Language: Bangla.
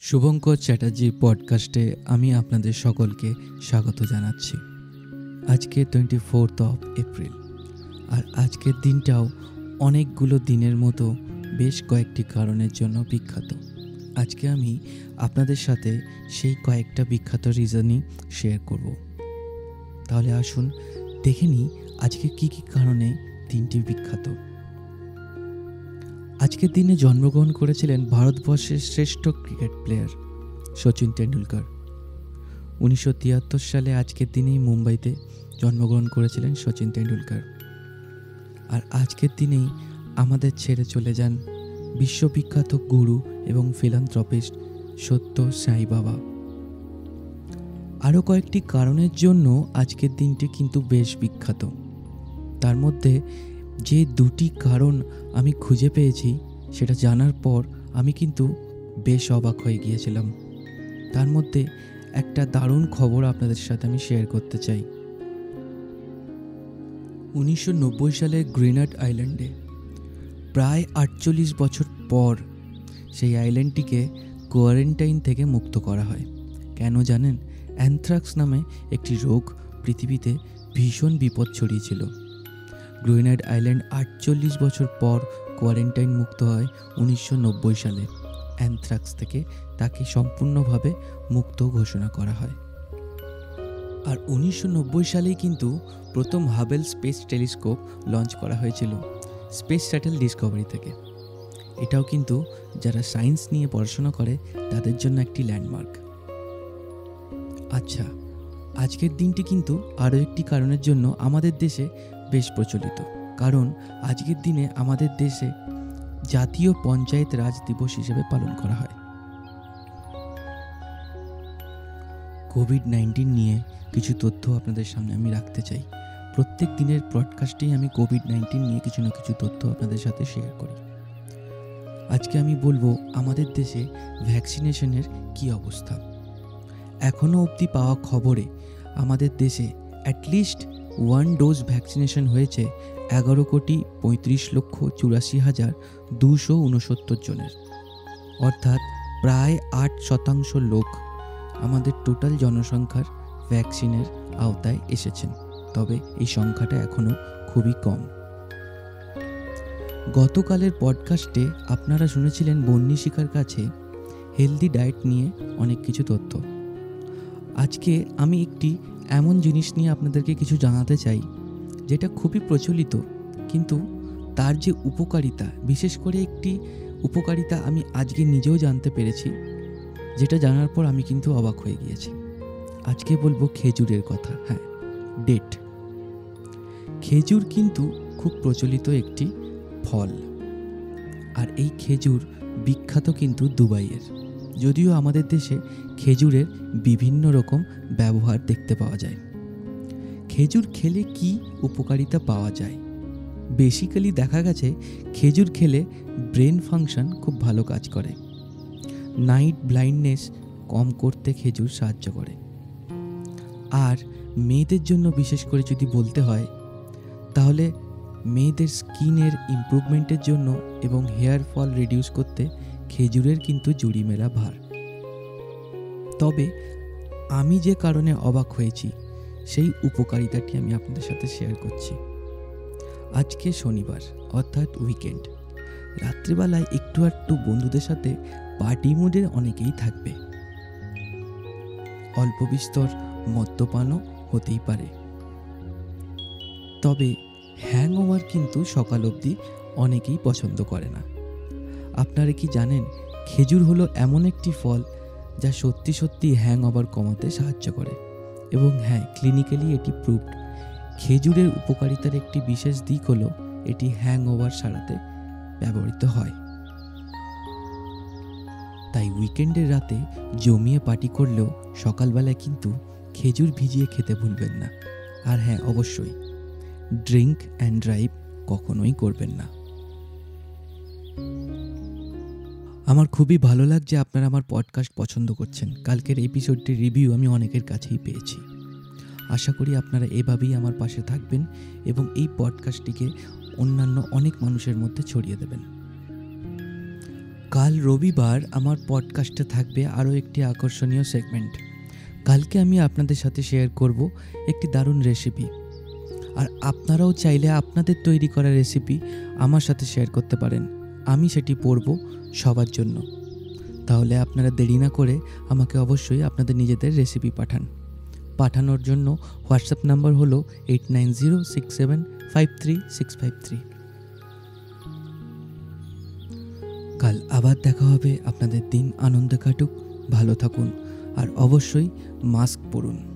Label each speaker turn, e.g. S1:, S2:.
S1: শুভঙ্কর চ্যাটার্জি পডকাস্টে আমি আপনাদের সকলকে স্বাগত জানাচ্ছি। আজকে টোয়েন্টি ফোর্থ অফ এপ্রিল আর আজকের দিনটাও অনেকগুলো দিনের মতো বেশ কয়েকটি কারণের জন্য বিখ্যাত। আজকে আমি আপনাদের সাথে সেই কয়েকটা বিখ্যাত রিজনই শেয়ার করব। তাহলে আসুন দেখে নিই আজকে কি কি কারণে দিনটি বিখ্যাত। আজকের দিনে জন্মগ্রহণ করেছিলেন ভারতবর্ষের শ্রেষ্ঠ ক্রিকেট প্লেয়ার সচিন তেন্ডুলকর। উনিশশো তিয়াত্তর সালে আজকের দিনেই মুম্বাইতে জন্মগ্রহণ করেছিলেন সচিন তেন্ডুলকর। আর আজকের দিনেই আমাদের ছেড়ে চলে যান বিশ্ববিখ্যাত গুরু এবং ফিলান্থ্রপিস্ট সত্য সাই বাবা। আরও কয়েকটি কারণের জন্য আজকের দিনটি কিন্তু বেশ বিখ্যাত। তার মধ্যে যে দুটি কারণ আমি খুঁজে পেয়েছি সেটা জানার পর আমি কিন্তু বেশ অবাক হয়ে গিয়েছিলাম। তার মধ্যে একটা দারুণ খবর আপনাদের সাথে আমি শেয়ার করতে চাই। উনিশশো নব্বই সালে গ্রিনার্ড আইল্যান্ডে প্রায় আটচল্লিশ বছর পর সেই আইল্যান্ডটিকে কোয়ারেন্টাইন থেকে মুক্ত করা হয়। কেন জানেন? অ্যানথ্রাক্স নামে একটি রোগ পৃথিবীতে ভীষণ বিপদ ছড়িয়েছিল। গ্রুইনাইড আইল্যান্ড আটচল্লিশ বছর পর কোয়ারেন্টাইন মুক্ত হয় উনিশশো নব্বই সালে। অ্যানথ্রাক্স থেকে তাকে সম্পূর্ণভাবে মুক্ত ঘোষণা করা হয়। আর উনিশশো নব্বই সালেই কিন্তু প্রথম হাবেল স্পেস টেলিস্কোপ লঞ্চ করা হয়েছিল স্পেস স্যাটেল ডিসকভারি থেকে। এটাও কিন্তু যারা সায়েন্স নিয়ে পড়াশোনা করে, তাদের জন্য একটি ল্যান্ডমার্ক আচ্ছা আজকের দিনটি কিন্তু আরও একটি কারণের জন্য আমাদের দেশে বেশ প্রচলিত। কারণ আজকের দিনে আমাদের দেশে জাতীয় পঞ্চায়েত রাজ দিবস হিসেবে পালন করা হয়। কোভিড নাইন্টিন নিয়ে কিছু তথ্য আপনাদের সামনে আমি রাখতে চাই। প্রত্যেক দিনের ব্রডকাস্টেই আমি কোভিড নাইন্টিন নিয়ে কিছু না কিছু তথ্য আপনাদের সাথে শেয়ার করি। আজকে আমি বলব আমাদের দেশে ভ্যাকসিনেশনের কি অবস্থা। এখনও অবধি পাওয়া খবরে আমাদের দেশে অ্যাটলিস্ট ওয়ান ডোজ ভ্যাকসিনেশন হয়েছে এগারো কোটি পঁয়ত্রিশ লক্ষ চুরাশি হাজার দুশো উনসত্তর জনের। অর্থাৎ প্রায় আট শতাংশ লোক আমাদের টোটাল জনসংখ্যার ভ্যাকসিনের আওতায় এসেছেন। তবে এই সংখ্যাটা এখনও খুবই কম। গতকালের পডকাস্টে আপনারা শুনেছিলেন বন্যী শিকার কাছে হেলদি ডায়েট নিয়ে অনেক কিছু তথ্য। আজকে আমি একটি এমন জিনিস নিয়ে আপনাদেরকে কিছু জানাতে চাই যেটা খুবই প্রচলিত, কিন্তু তার যে উপকারিতা, বিশেষ করে একটি উপকারিতা আমি আজকে নিজেও জানতে পেরেছি, যেটা জানার পর আমি কিন্তু অবাক হয়ে গিয়েছি। আজকে বলব খেজুরের কথা হ্যাঁ ডেট খেজুর কিন্তু খুব প্রচলিত একটি ফল, আর এই খেজুর বিখ্যাত কিন্তু দুবাইয়ের। যদিও আমাদের দেশে খেজুরের বিভিন্ন রকম ব্যবহার দেখতে পাওয়া যায়। খেজুর খেলে কি উপকারিতা পাওয়া যায়? বেসিক্যালি দেখা গেছে, খেজুর খেলে ব্রেন ফাংশন খুব ভালো কাজ করে। নাইট ব্লাইন্ডনেস কম করতে খেজুর সাহায্য করে। আর মেয়েদের জন্য বিশেষ করে যদি বলতে হয়, তাহলে মেয়েদের স্কিনের ইমপ্রুভমেন্টের জন্য এবং হেয়ার ফল রিডিউস করতে খেজুরের কিন্তু জুড়ি মেলা ভার। তবে আমি যে কারণে অবাক হয়েছি সেই উপকারিতাটি আমি আপনাদের সাথে শেয়ার করছি। আজকে শনিবার, অর্থাৎ উইকেন্ড রাত্রিবেলায় একটু একটু বন্ধুদের সাথে পার্টি মুডে অনেকেই থাকবে। অল্প বিস্তর মদ্যপানও হতেই পারে। তবে হ্যাং ওভার কিন্তু সকাল অবধি অনেকেই পছন্দ করে না। আপনারা কি জানেন, খেজুর হলো এমন একটি ফল যা সত্যি সত্যি হ্যাং ওভার কমাতে সাহায্য করে। এবং হ্যাঁ ক্লিনিক্যালি এটি প্রুভড খেজুরের উপকারিতার একটি বিশেষ দিক হলো, এটি হ্যাংওভার সারাতে ব্যবহৃত হয়। তাই উইকেন্ডের রাতে জমিয়ে পার্টি করলেও সকালবেলায় কিন্তু খেজুর ভিজিয়ে খেতে ভুলবেন না। আর হ্যাঁ অবশ্যই ড্রিঙ্ক অ্যান্ড ড্রাইভ কখনোই করবেন না। আমার খুবই ভালো লাগছে আপনারা আমার পডকাস্ট পছন্দ করছেন। কালকের এপিসোডটির রিভিউ আমি অনেকের কাছেই পেয়েছি। আশা করি আপনারা এভাবেই আমার পাশে থাকবেন এবং এই পডকাস্টটিকে অন্যান্য অনেক মানুষের মধ্যে ছড়িয়ে দেবেন। কাল রবিবার আমার পডকাস্টে থাকবে আরও একটি আকর্ষণীয় সেগমেন্ট কালকে আমি আপনাদের সাথে শেয়ার করব একটি দারুণ রেসিপি আর আপনারাও চাইলে আপনাদের তৈরি করা রেসিপি আমার সাথে শেয়ার করতে পারেন। আমি সেটি পড়ব সবার জন্য। তাহলে আপনারা দেরি না করে আমাকে অবশ্যই আপনাদের নিজেদের রেসিপি পাঠান। পাঠানোর জন্য হোয়াটসঅ্যাপ নাম্বার হলো eight nine zero six seven five three six five three কাল আবার দেখা হবে। আপনাদের দিন আনন্দে কাটুক। ভালো থাকুন। আর অবশ্যই মাস্ক পরুন।